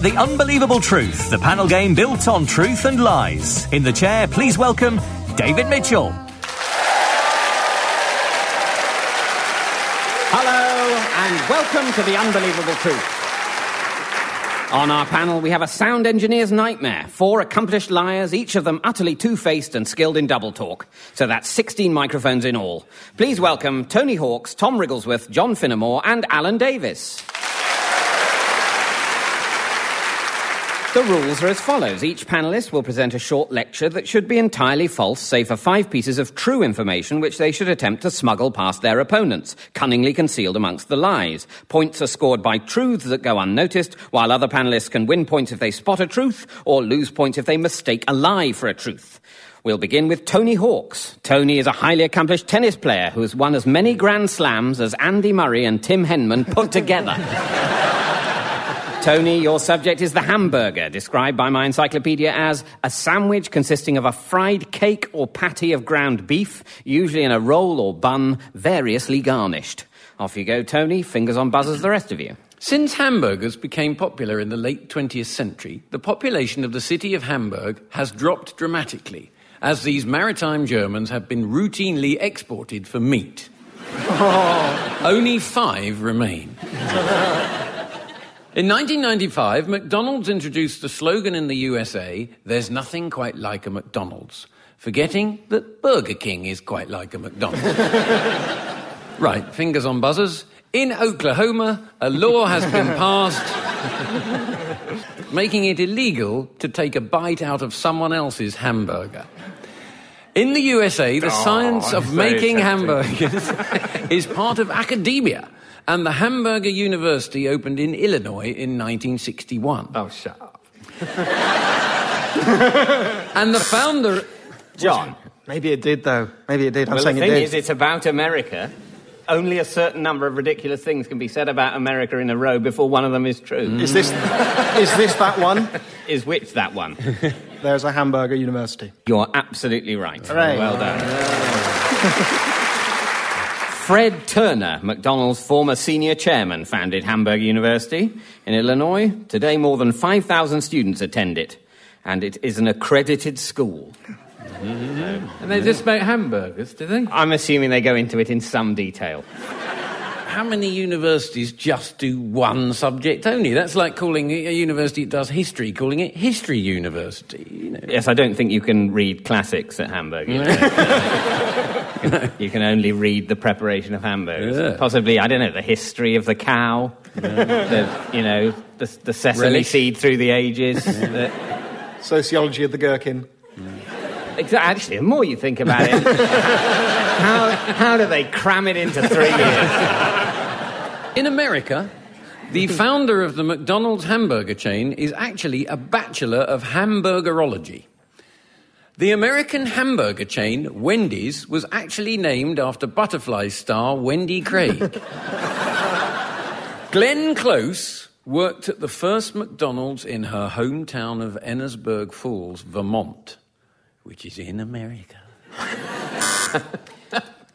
The Unbelievable Truth, the panel game built on truth and lies. In the chair, please welcome David Mitchell. Hello, and welcome to The Unbelievable Truth. On our panel, we have a sound engineer's nightmare. Four accomplished liars, each of them utterly two faced and skilled in double talk. So that's 16 microphones in all. Please welcome Tony Hawks, Tom Wrigglesworth, John Finnemore, and Alan Davies. The rules are as follows. Each panelist will present a short lecture that should be entirely false, save for five pieces of true information which they should attempt to smuggle past their opponents, cunningly concealed amongst the lies. Points are scored by truths that go unnoticed, while other panelists can win points if they spot a truth, or lose points if they mistake a lie for a truth. We'll begin with Tony Hawks. Tony is a highly accomplished tennis player who has won as many Grand Slams as Andy Murray and Tim Henman put together. Tony, your subject is the hamburger, described by my encyclopedia as a sandwich consisting of a fried cake or patty of ground beef, usually in a roll or bun, variously garnished. Off you go, Tony. Fingers on buzzers, the rest of you. Since hamburgers became popular in the late 20th century, the population of the city of Hamburg has dropped dramatically, as these maritime Germans have been routinely exported for meat. Only five remain. In 1995, McDonald's introduced the slogan in the USA, There's nothing quite like a McDonald's, forgetting that Burger King is quite like a McDonald's. right, fingers on buzzers. In Oklahoma, a law has been passed making it illegal to take a bite out of someone else's hamburger. In the USA, the science of making hamburgers is part of academia and the Hamburger University opened in Illinois in 1961. Oh, shut up. and the founder. John. Maybe it did, though. Maybe it did. I'm well, saying the thing it did. is, it's about America. Only a certain number of ridiculous things can be said about America in a row before one of them is true. Mm. Is this is this that one? Is which that one? There's a Hamburger University. You're absolutely right. Hooray. Well done. Fred Turner, McDonald's former senior chairman, founded Hamburg University in Illinois. Today, more than 5,000 students attend it, and it is an accredited school. Mm-hmm. And they just make hamburgers, do they? I'm assuming they go into it in some detail. How many universities just do one subject only? That's like calling a university that does history, calling it History University. You know. Yes, I don't think you can read classics at Hamburg. you can only read the preparation of hamburgers. Yeah. Possibly, I don't know, the history of the cow, the, you know, the, the sesame Relish. seed through the ages. the- Sociology of the gherkin. Exa- Actually, the more you think about it, how, how do they cram it into three years? In America, the founder of the McDonald's hamburger chain is actually a bachelor of hamburgerology. The American hamburger chain, Wendy's, was actually named after Butterfly star Wendy Craig. Glenn Close worked at the first McDonald's in her hometown of Ennisburg Falls, Vermont, which is in America.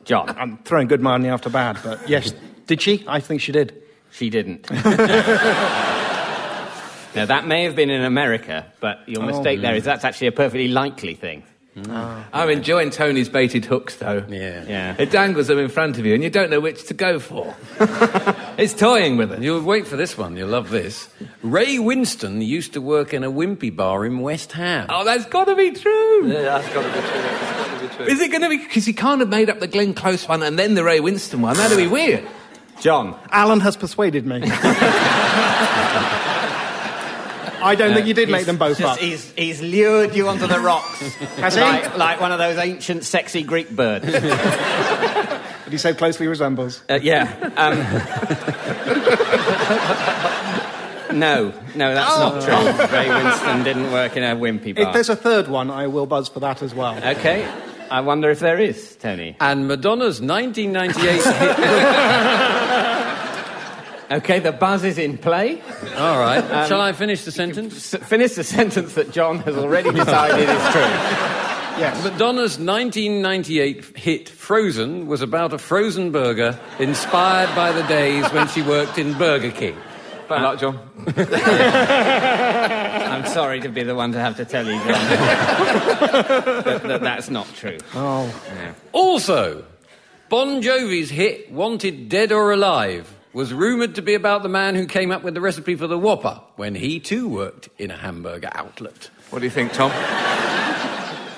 John, I'm throwing good money after bad, but yes, did she? I think she did. she didn't. Now, that may have been in America, but your oh, mistake there is that's actually a perfectly likely thing. Mm. Ah. I'm enjoying Tony's baited hooks, though. Yeah. Yeah. It dangles them in front of you, and you don't know which to go for. it's toying with it. You'll wait for this one, you'll love this. Ray Winstone used to work in a wimpy bar in West Ham. Oh, that's got to be true. Yeah, that's got to be true. That's got to be true. Is it going to be? Because he can't have made up the Glenn Close one and then the Ray Winstone one. That'd be weird. John, Alan has persuaded me. I don't think you did make them both just, up. he's, he's lured you onto the rocks. Has he? like, like one of those ancient, sexy Greek birds. But he so closely resembles. Uh, yeah. Um, no, no, that's not true. Ray Winstone didn't work in a wimpy bar. If there's a third one, I will buzz for that as well. Okay, I wonder if there is, Tony. And Madonna's 1998 hit. Okay, the buzz is in play. All right. Um, Shall I finish the sentence? S- finish the sentence that John has already decided is true. Yes. Madonna's 1998 hit Frozen was about a frozen burger inspired by the days when she worked in Burger King. Bad luck, John. I'm sorry to be the one to have to tell you, John, that, that that's not true. Oh Also, Bon Jovi's hit Wanted Dead or Alive was rumoured to be about the man who came up with the recipe for the Whopper when he too worked in a hamburger outlet. What do you think, Tom?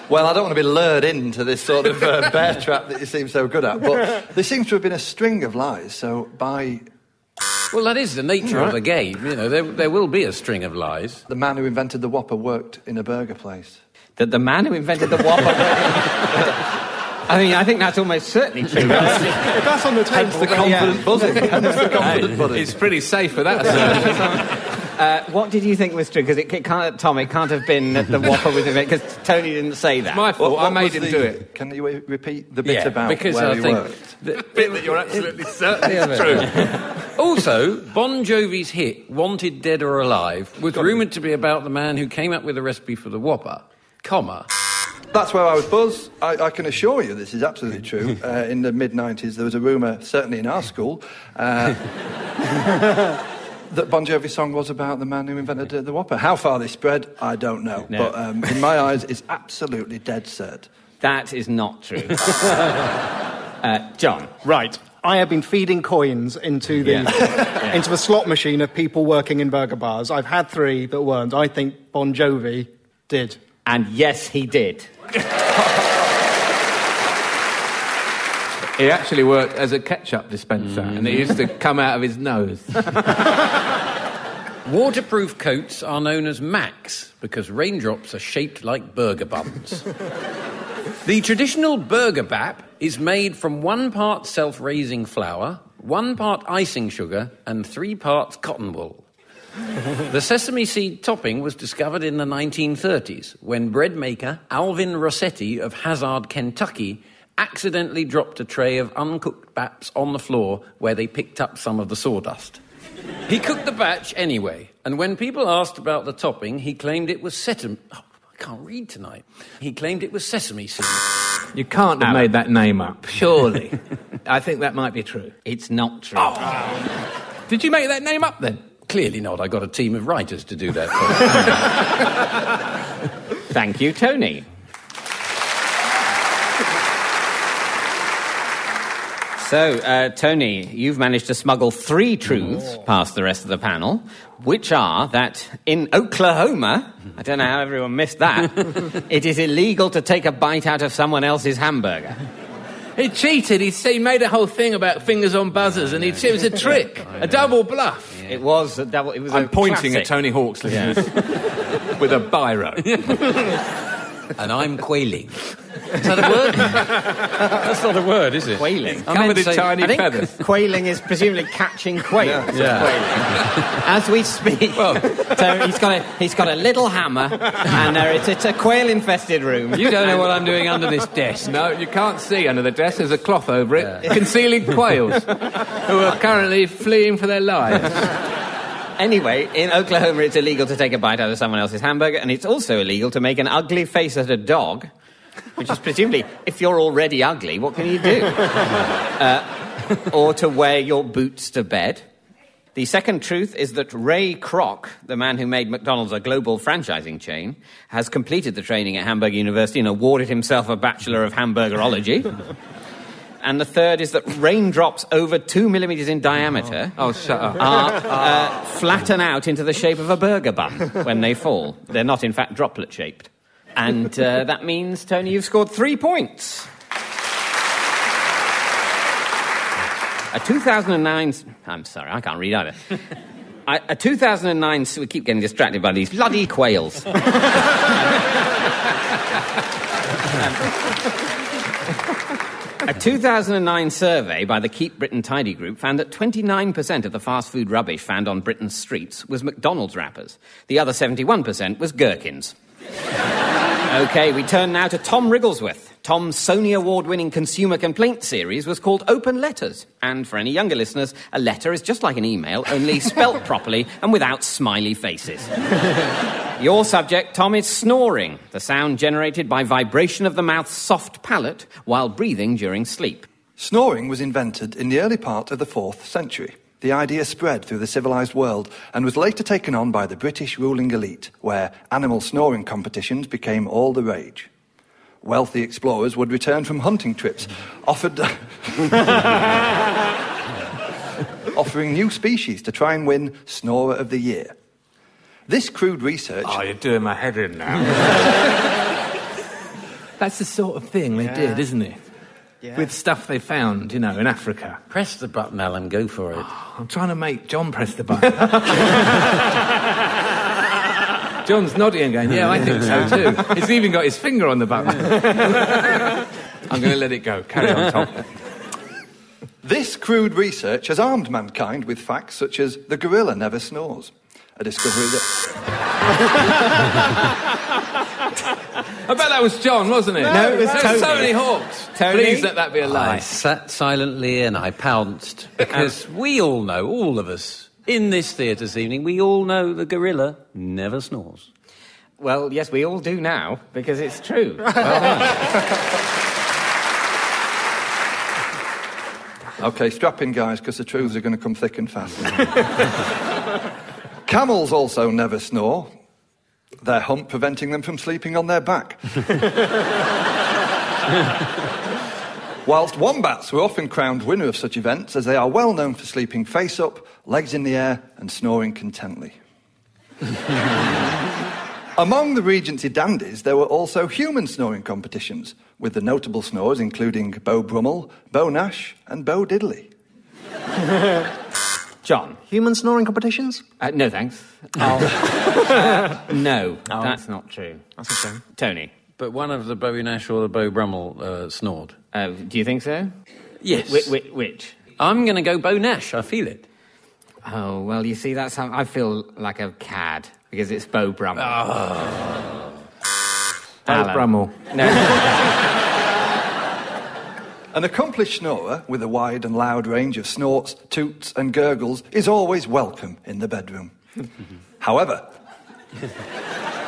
Well, I don't want to be lured into this sort of uh, bear trap that you seem so good at, but there seems to have been a string of lies. So, by Well, that is the nature of the game. You know, there, there will be a string of lies. the man who invented the Whopper worked in a burger place. That the man who invented the Whopper. I mean, I think that's almost certainly true. If that's on the table, The then yeah. confident buzzing. Hence the confident buzzing. It's pretty safe for that, sir. Uh, what did you think was true? Because it, it can't, Tom, it can't have been the Whopper was invented. Because Tony didn't say that. It's My fault. What- I made him the- do it. Can you repeat the bit Yeah, about because where I he think worked? the- Bit that you're absolutely certain is true. Also, Bon Jovi's hit Wanted Dead or Alive was rumoured to be about the man who came up with the recipe for the Whopper, comma. That's where I was buzzed. I, I can assure you this is absolutely true. Uh, in the mid 90s, there was a rumour, certainly in our school, uh, that Bon Jovi's song was about the man who invented uh, the Whopper. How far they spread, I don't know. No. But um, in my eyes, it's absolutely dead set. That is not true. uh, John. Right. I have been feeding coins into the into the slot machine of people working in burger bars. I've had three that weren't. I think Bon Jovi did. And yes, he did. He actually worked as a ketchup dispenser, and it used to mm. come out of his nose. Waterproof coats are known as Macs because raindrops are shaped like burger buns. the traditional burger bap is made from one part self raising flour, one part icing sugar, and three parts cotton wool. the sesame seed topping was discovered in the 1930s when bread maker Alvin Rossetti of Hazard, Kentucky, accidentally dropped a tray of uncooked baps on the floor where they picked up some of the sawdust. He cooked the batch anyway, and when people asked about the topping, he claimed it was sesame. Oh, I can't read tonight. He claimed it was sesame seed. You can't have made that name up, surely. I think that might be true. It's not true. Oh. Did you make that name up then? Clearly not. I got a team of writers to do that. For. Thank you, Tony. So, uh, Tony, you've managed to smuggle three truths past the rest of the panel, which are that in Oklahoma, I don't know how everyone missed that, it is illegal to take a bite out of someone else's hamburger. He cheated. He, he made a whole thing about fingers on buzzers, and he, it was a trick, a double bluff. It was a double. It was I'm a pointing classic. at Tony Hawk's listeners with a biro. and I'm quailing. Is that a word? That's not a word, is it? Quailing. I meant Covered to in say- tiny I think feathers. quailing is presumably catching quails. Yeah. Quailing. As we speak, so he's got a he's got a little hammer, and there it's, it's a quail-infested room. You don't know what I'm doing under this desk. No, you can't see under the desk. There's a cloth over it, concealing quails who are currently fleeing for their lives. Anyway, in Oklahoma, it's illegal to take a bite out of someone else's hamburger, and it's also illegal to make an ugly face at a dog, which is presumably, if you're already ugly, what can you do? Uh, or to wear your boots to bed. The second truth is that Ray Kroc, the man who made McDonald's a global franchising chain, has completed the training at Hamburg University and awarded himself a Bachelor of Hamburgerology. and the third is that raindrops over two millimeters in diameter Oh, shut up. are, uh, flatten out into the shape of a burger bun when they fall. They're not, in fact, droplet shaped. And uh, that means, Tony, you've scored three points. A 2009. I'm sorry, I can't read either. I- A 2009. so We keep getting distracted by these bloody quails. A 2009 survey by the Keep Britain Tidy Group found that 29% of the fast food rubbish found on Britain's streets was McDonald's wrappers. The other 71% was gherkins. okay, we turn now to Tom Wrigglesworth. Tom's Sony Award winning consumer complaint series was called Open Letters. And for any younger listeners, a letter is just like an email, only spelt properly and without smiley faces. Your subject, Tom, is snoring, the sound generated by vibration of the mouth's soft palate while breathing during sleep. Snoring was invented in the early part of the 4th century. the idea spread through the civilized world and was later taken on by the British ruling elite, where animal snoring competitions became all the rage. Wealthy explorers would return from hunting trips, offered, offering new species to try and win Snorer of the Year. This crude research. Oh, you're doing my head in now. That's the sort of thing they Yeah. did, isn't it? Yeah. With stuff they found, you know, in Africa. Press the button, Alan. Go for it. I'm trying to make John press the button. John's nodding and going, yeah, I think so too. He's even got his finger on the button. I'm going to let it go. Carry on, Tom. This crude research has armed mankind with facts such as the gorilla never snores, a discovery that. I bet that was John, wasn't it? No, it was There's Tony. so many hawks. Tony? Please let that be a I lie. I sat silently and I pounced because uh-huh. we all know, all of us in this theatre this evening, we all know the gorilla never snores. Well, yes, we all do now, because it's true. Okay, strap in, guys, because the truths are going to come thick and fast. Camels also never snore, their hump preventing them from sleeping on their back. Whilst wombats were often crowned winner of such events, as they are well known for sleeping face up, legs in the air, and snoring contently. Among the Regency dandies, there were also human snoring competitions, with the notable snores including Beau Brummell, Beau Nash, and Bo Diddley. John. Human snoring competitions? Uh, no, thanks. Uh, no, that's not true. That's a shame. Tony. But one of the Bowie Nash or the Beau Brummell uh, snored. Uh, do you think so? Yes. Wh- wh- which? I'm going to go Beau Nash. I feel it. Oh, well, you see, that's how I feel like a cad, because it's Beau Brummell. Beau Alan. Brummell. No. An accomplished snorer with a wide and loud range of snorts, toots, and gurgles is always welcome in the bedroom. However,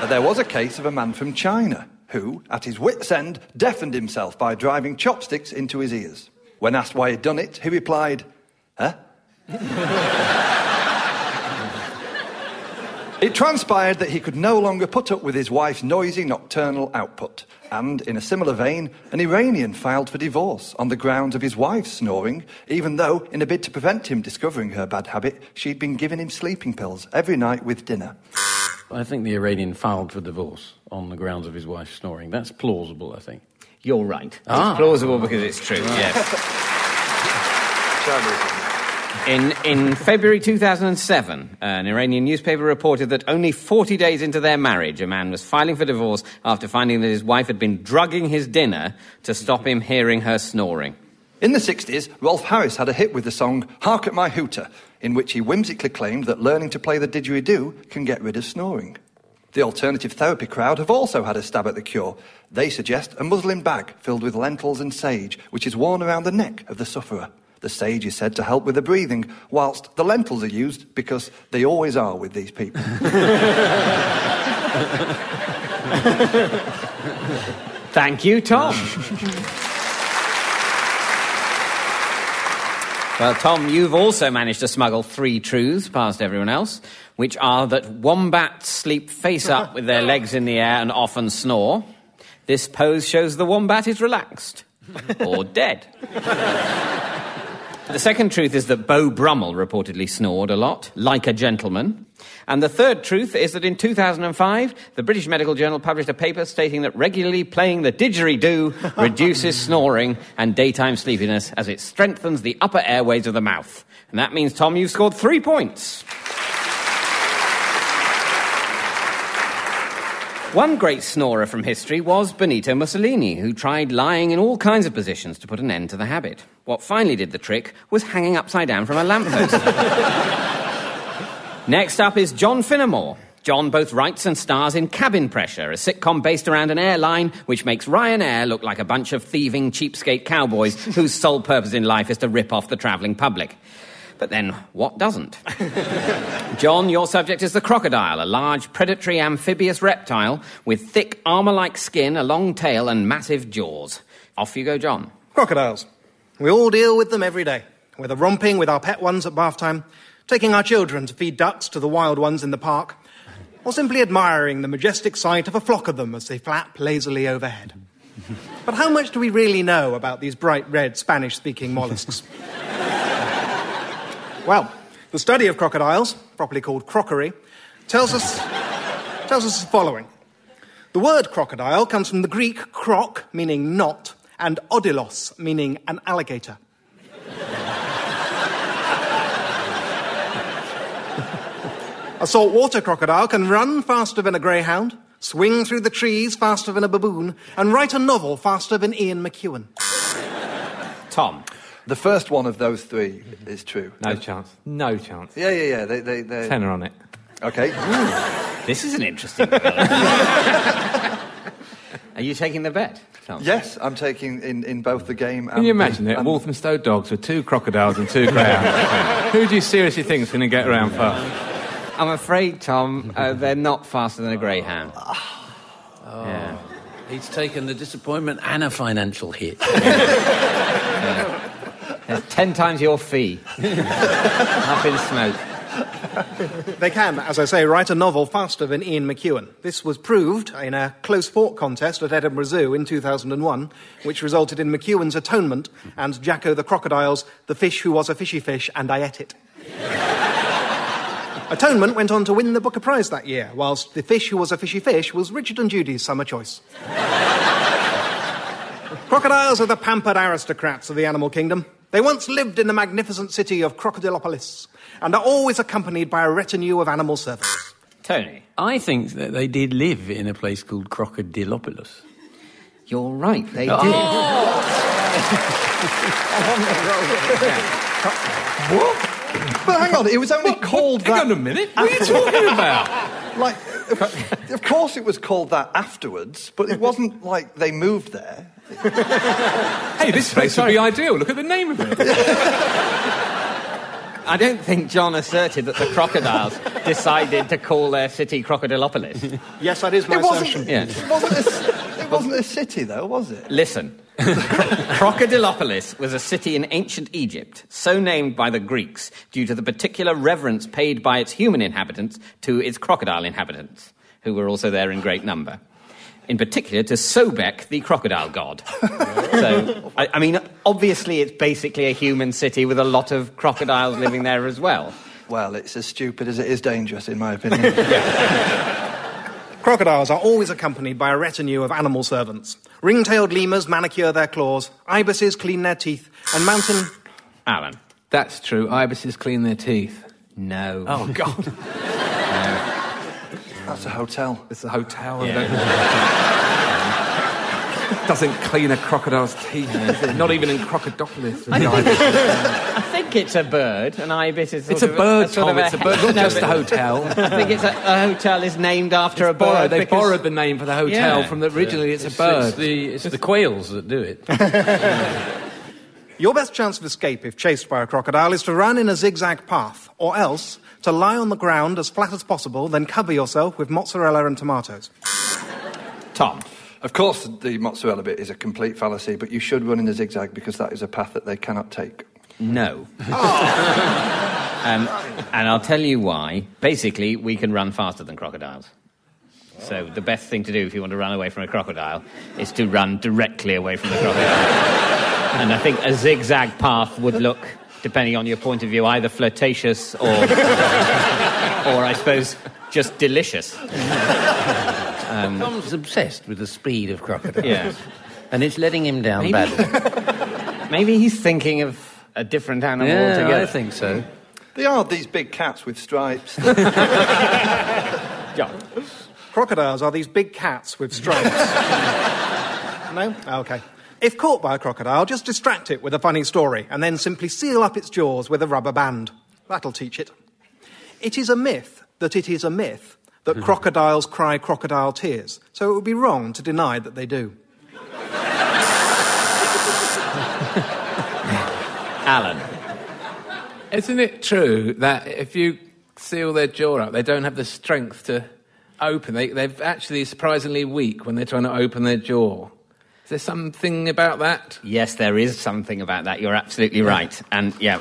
there was a case of a man from China who, at his wits' end, deafened himself by driving chopsticks into his ears. When asked why he'd done it, he replied, Huh? It transpired that he could no longer put up with his wife's noisy nocturnal output, and in a similar vein, an Iranian filed for divorce on the grounds of his wife's snoring, even though, in a bid to prevent him discovering her bad habit, she'd been giving him sleeping pills every night with dinner. I think the Iranian filed for divorce on the grounds of his wife snoring. That's plausible, I think. You're right. Ah. It's plausible because it's true, yes. In, in February 2007, an Iranian newspaper reported that only 40 days into their marriage, a man was filing for divorce after finding that his wife had been drugging his dinner to stop him hearing her snoring. In the 60s, Rolf Harris had a hit with the song Hark at My Hooter, in which he whimsically claimed that learning to play the didgeridoo can get rid of snoring. The alternative therapy crowd have also had a stab at the cure. They suggest a muslin bag filled with lentils and sage, which is worn around the neck of the sufferer. The sage is said to help with the breathing, whilst the lentils are used because they always are with these people. Thank you, Tom. well, Tom, you've also managed to smuggle three truths past everyone else, which are that wombats sleep face up with their legs in the air and often snore. This pose shows the wombat is relaxed or dead. The second truth is that Beau Brummell reportedly snored a lot, like a gentleman. And the third truth is that in 2005, the British Medical Journal published a paper stating that regularly playing the didgeridoo reduces snoring and daytime sleepiness as it strengthens the upper airways of the mouth. And that means, Tom, you've scored three points. One great snorer from history was Benito Mussolini, who tried lying in all kinds of positions to put an end to the habit. What finally did the trick was hanging upside down from a lamppost. Next up is John Finnemore. John both writes and stars in Cabin Pressure, a sitcom based around an airline which makes Ryanair look like a bunch of thieving cheapskate cowboys whose sole purpose in life is to rip off the travelling public. But then, what doesn't? John, your subject is the crocodile, a large predatory amphibious reptile with thick armour like skin, a long tail, and massive jaws. Off you go, John. Crocodiles. We all deal with them every day. whether romping with our pet ones at bath time, taking our children to feed ducks to the wild ones in the park, or simply admiring the majestic sight of a flock of them as they flap lazily overhead. but how much do we really know about these bright red Spanish speaking mollusks? Well, the study of crocodiles, properly called crockery, tells us, tells us the following. The word crocodile comes from the Greek krok, meaning knot, and odilos, meaning an alligator. a saltwater crocodile can run faster than a greyhound, swing through the trees faster than a baboon, and write a novel faster than Ian McEwan. Tom. The first one of those three is true. No chance. No chance. Yeah, yeah, yeah. They, they, they... Tenner on it. Okay. This is an interesting Are you taking the bet, Tom? yes, I'm taking in, in both the game and. Can you imagine the, it? and- Walthamstow dogs with two crocodiles and two greyhounds. Who do you seriously think is going to get around fast? I'm afraid, Tom, uh, they're not faster than a greyhound. Yeah. He's taken the disappointment and a financial hit. There's ten times your fee. Up in smoke. They can, as I say, write a novel faster than Ian McEwan. This was proved in a close fought contest at Edinburgh Zoo in 2001, which resulted in McEwan's Atonement and Jacko the Crocodile's The Fish Who Was a Fishy Fish and I Ate It. Atonement went on to win the Booker Prize that year, whilst The Fish Who Was a Fishy Fish was Richard and Judy's summer choice. Crocodiles are the pampered aristocrats of the animal kingdom. They once lived in the magnificent city of Crocodilopolis and are always accompanied by a retinue of animal servants. Tony, I think that they did live in a place called Crocodilopolis. you're right. They oh. did. what? But hang on, it was only called that. Hang on a minute. What are you talking about? Like, of, of course, it was called that afterwards, but it wasn't like they moved there. hey, this place would be ideal. Look at the name of it. I don't think John asserted that the crocodiles decided to call their city Crocodilopolis. Yes, that is my It wasn't, assertion. Yeah. it, wasn't a, it wasn't a city, though, was it? Listen. Crocodilopolis was a city in ancient Egypt, so named by the Greeks due to the particular reverence paid by its human inhabitants to its crocodile inhabitants, who were also there in great number. In particular, to Sobek, the crocodile god. so, I, I mean, obviously, it's basically a human city with a lot of crocodiles living there as well. Well, it's as stupid as it is dangerous, in my opinion. Crocodiles are always accompanied by a retinue of animal servants. Ring-tailed lemurs manicure their claws, ibises clean their teeth, and mountain... Alan. That's true. Ibises clean their teeth. No. Oh, God. That's a hotel. It's a hotel. and don't- Doesn't clean a crocodile's teeth. Not even in Crocodilopolis. I think it's a bird. An ibis is. It's a of bird, sort Tom. of It's a bird, not just a hotel. I think it's a, a hotel is named after a bird. Borrowed, they because- borrowed the name for the hotel Yeah. from the, originally. It's, It's, a bird. It's the, it's the quails that do it. Your best chance of escape if chased by a crocodile is to run in a zigzag path, or else to lie on the ground as flat as possible, then cover yourself with mozzarella and tomatoes. Tom. Of course, the mozzarella bit is a complete fallacy, but you should run in a zigzag because that is a path that they cannot take. No. um, and I'll tell you why. Basically, we can run faster than crocodiles. So the best thing to do if you want to run away from a crocodile is to run directly away from the crocodile. and I think a zigzag path would look, depending on your point of view, either flirtatious or, or I suppose, just delicious. Tom's obsessed with the speed of crocodiles. Yeah. And it's letting him down Maybe- badly. Maybe he's thinking of a different animal Yeah, altogether. I think so. They are these big cats with stripes. John. Crocodiles are these big cats with stripes. no? Okay. If caught by a crocodile, just distract it with a funny story and then simply seal up its jaws with a rubber band. That'll teach it. It is a myth that it is a myth that hmm. crocodiles cry crocodile tears, so it would be wrong to deny that they do. Alan. Isn't it true that if you seal their jaw up, they don't have the strength to open? They, they're actually surprisingly weak when they're trying to open their jaw. Is there something about that? Yes, there is something about that. You're absolutely right. And yeah.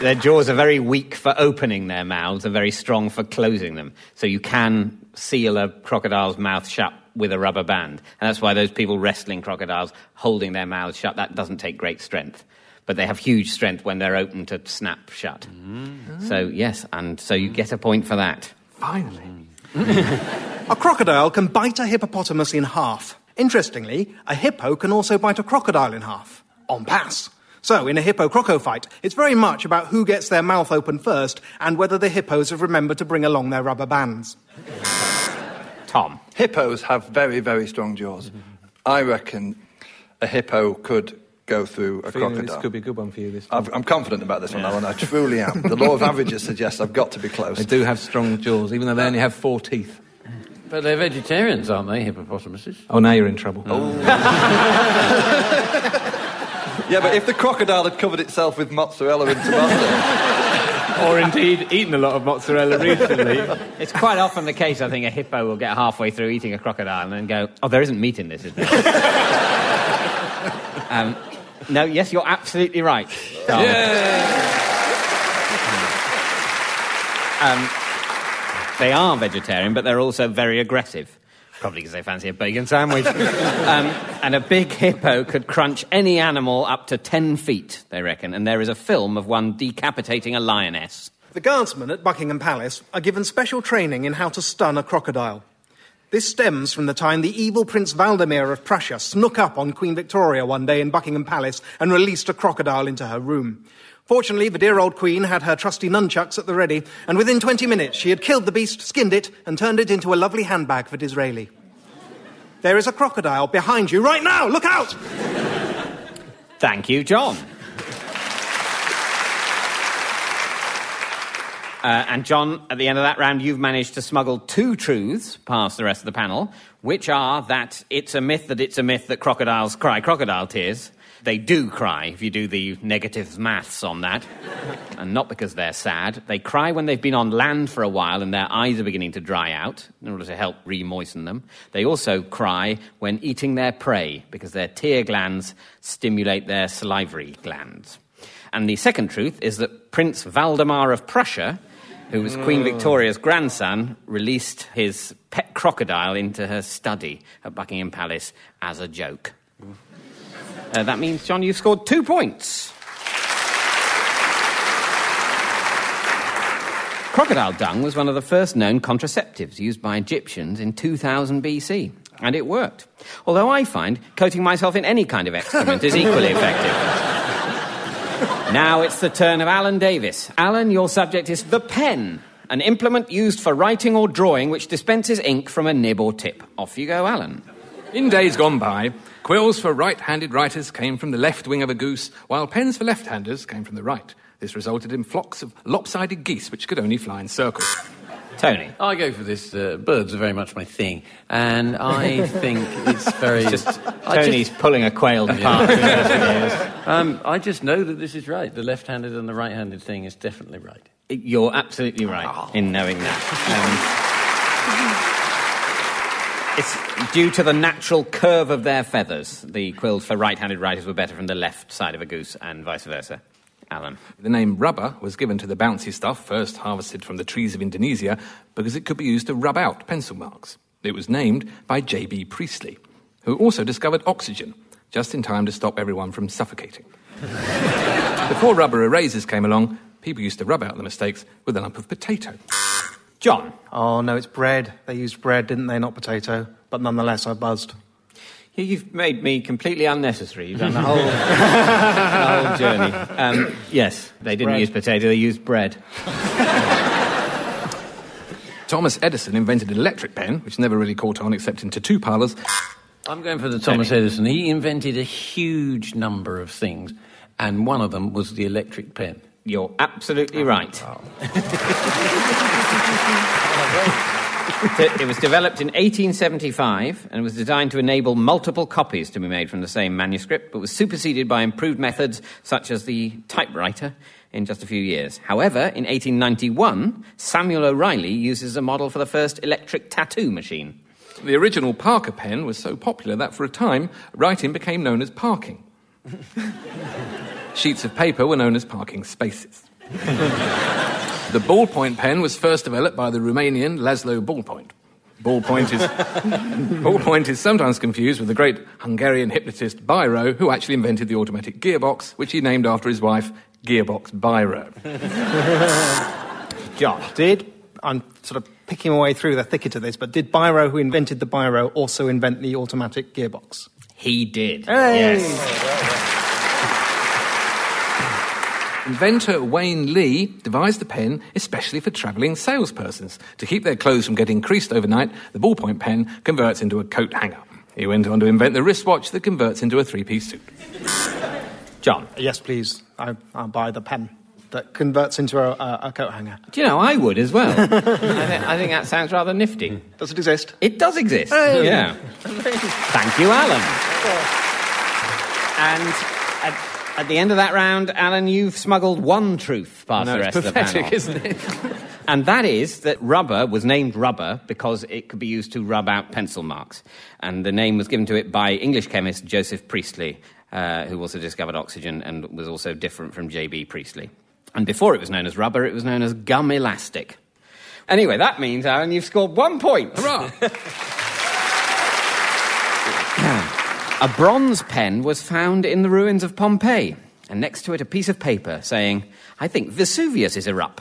Their jaws are very weak for opening their mouths and very strong for closing them. So you can seal a crocodile's mouth shut with a rubber band. And that's why those people wrestling crocodiles, holding their mouths shut, that doesn't take great strength. But they have huge strength when they're open to snap shut. Mm. So, yes, and so you get a point for that. Finally. a crocodile can bite a hippopotamus in half. Interestingly, a hippo can also bite a crocodile in half. En passe. So, in a hippo croco fight, it's very much about who gets their mouth open first and whether the hippos have remembered to bring along their rubber bands. Tom. Hippos have very, very strong jaws. I reckon a hippo could go through a crocodile. This could be a good one for you this time. i am confident about this one, Alan. I truly am. The law of averages suggests I've got to be close. They do have strong jaws, even though they only have four teeth. But they're vegetarians, aren't they, hippopotamuses? Oh, now you're in trouble. Oh. Yeah, but if the crocodile had covered itself with mozzarella and tomato. Or indeed eaten a lot of mozzarella recently. It's quite often the case, I think, a hippo will get halfway through eating a crocodile and then go, oh, there isn't meat in this, is there? um, no, yes, you're absolutely right. Yeah. Um, they are vegetarian, but they're also very aggressive. Probably because they fancy a bacon sandwich. um, and a big hippo could crunch any animal up to 10 feet, they reckon. And there is a film of one decapitating a lioness. The guardsmen at Buckingham Palace are given special training in how to stun a crocodile. This stems from the time the evil Prince Valdemar of Prussia snuck up on Queen Victoria one day in Buckingham Palace and released a crocodile into her room. Fortunately, the dear old queen had her trusty nunchucks at the ready, and within 20 minutes she had killed the beast, skinned it, and turned it into a lovely handbag for Disraeli. There is a crocodile behind you right now! Look out! Thank you, John. Uh, and John, at the end of that round, you've managed to smuggle two truths past the rest of the panel, which are that it's a myth that it's a myth that crocodiles cry crocodile tears, they do cry if you do the negative maths on that. and not because they're sad. They cry when they've been on land for a while and their eyes are beginning to dry out in order to help re moisten them. They also cry when eating their prey because their tear glands stimulate their salivary glands. And the second truth is that Prince Valdemar of Prussia, who was Queen mm. Victoria's grandson, released his pet crocodile into her study at Buckingham Palace as a joke. Uh, that means, John, you've scored two points. Crocodile dung was one of the first known contraceptives used by Egyptians in 2000 BC, and it worked. Although I find coating myself in any kind of excrement is equally effective. now it's the turn of Alan Davies. Alan, your subject is the pen, an implement used for writing or drawing which dispenses ink from a nib or tip. Off you go, Alan. In days gone by, Quills for right handed writers came from the left wing of a goose, while pens for left handers came from the right. This resulted in flocks of lopsided geese which could only fly in circles. Tony. I go for this. Uh, birds are very much my thing, and I think it's very. It's just, Tony's just, pulling a quail apart. um, I just know that this is right. The left-handed and the right-handed thing is definitely right. You're absolutely right oh. in knowing that. Um, it's due to the natural curve of their feathers. The quills for right handed writers were better from the left side of a goose, and vice versa. Alan. The name rubber was given to the bouncy stuff first harvested from the trees of Indonesia because it could be used to rub out pencil marks. It was named by J.B. Priestley, who also discovered oxygen, just in time to stop everyone from suffocating. Before rubber erasers came along, people used to rub out the mistakes with a lump of potato. John. Oh, no, it's bread. They used bread, didn't they? Not potato. But nonetheless, I buzzed. You've made me completely unnecessary. You've done the whole, the whole journey. Um, yes, they didn't bread. use potato, they used bread. Thomas Edison invented an electric pen, which never really caught on except in tattoo parlours. I'm going for the Thomas Edison. He invented a huge number of things, and one of them was the electric pen. You're absolutely right. It was developed in 1875 and was designed to enable multiple copies to be made from the same manuscript, but was superseded by improved methods such as the typewriter in just a few years. However, in 1891, Samuel O'Reilly uses a model for the first electric tattoo machine. The original Parker pen was so popular that for a time, writing became known as parking. Sheets of paper were known as parking spaces. the ballpoint pen was first developed by the Romanian Laszlo Ballpoint. Ballpoint is, ballpoint is sometimes confused with the great Hungarian hypnotist Biro, who actually invented the automatic gearbox, which he named after his wife, Gearbox Biro. John, did I'm sort of picking my way through the thicket of this, but did Biro, who invented the Biro, also invent the automatic gearbox? He did. Hey! Yes. Inventor Wayne Lee devised the pen especially for travelling salespersons. To keep their clothes from getting creased overnight, the ballpoint pen converts into a coat hanger. He went on to invent the wristwatch that converts into a three piece suit. John. Yes, please. I, I'll buy the pen that converts into a, a, a coat hanger. Do you know, I would as well. I, think, I think that sounds rather nifty. Does it exist? It does exist. Hey. Yeah. Thank you, Alan. And at, at the end of that round, Alan, you've smuggled one truth past No, the rest of the pathetic, panel. isn't it? And that is that rubber was named rubber because it could be used to rub out pencil marks. And the name was given to it by English chemist Joseph Priestley, uh, who also discovered oxygen and was also different from J.B. Priestley. And before it was known as rubber, it was known as gum elastic. Anyway, that means, Alan, you've scored one point. Hurrah! A bronze pen was found in the ruins of Pompeii, and next to it a piece of paper saying, I think Vesuvius is a rup.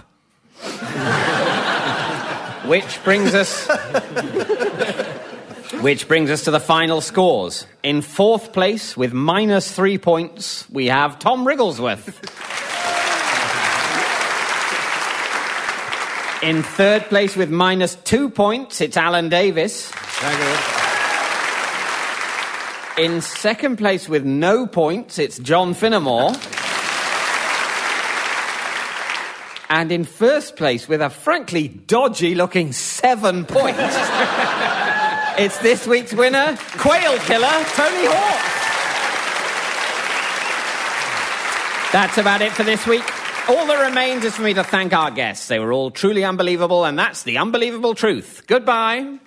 Which brings us. Which brings us to the final scores. In fourth place, with minus three points, we have Tom Wrigglesworth. In third place, with minus two points, it's Alan Davies. In second place with no points, it's John Finnemore. And in first place with a frankly dodgy looking seven points, it's this week's winner, Quail Killer, Tony Hawk. That's about it for this week. All that remains is for me to thank our guests. They were all truly unbelievable, and that's the unbelievable truth. Goodbye.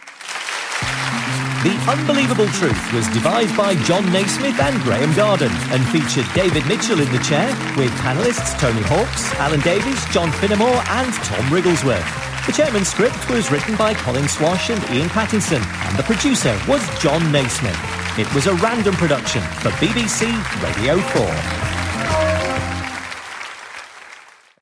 The Unbelievable Truth was devised by Jon Naismith and Graeme Garden and featured David Mitchell in the chair with panellists Tony Hawks, Alan Davies, John Finnemore and Tom Wrigglesworth. The chairman's script was written by Colin Swash and Iain Pattinson and the producer was Jon Naismith. It was a random production for BBC Radio 4.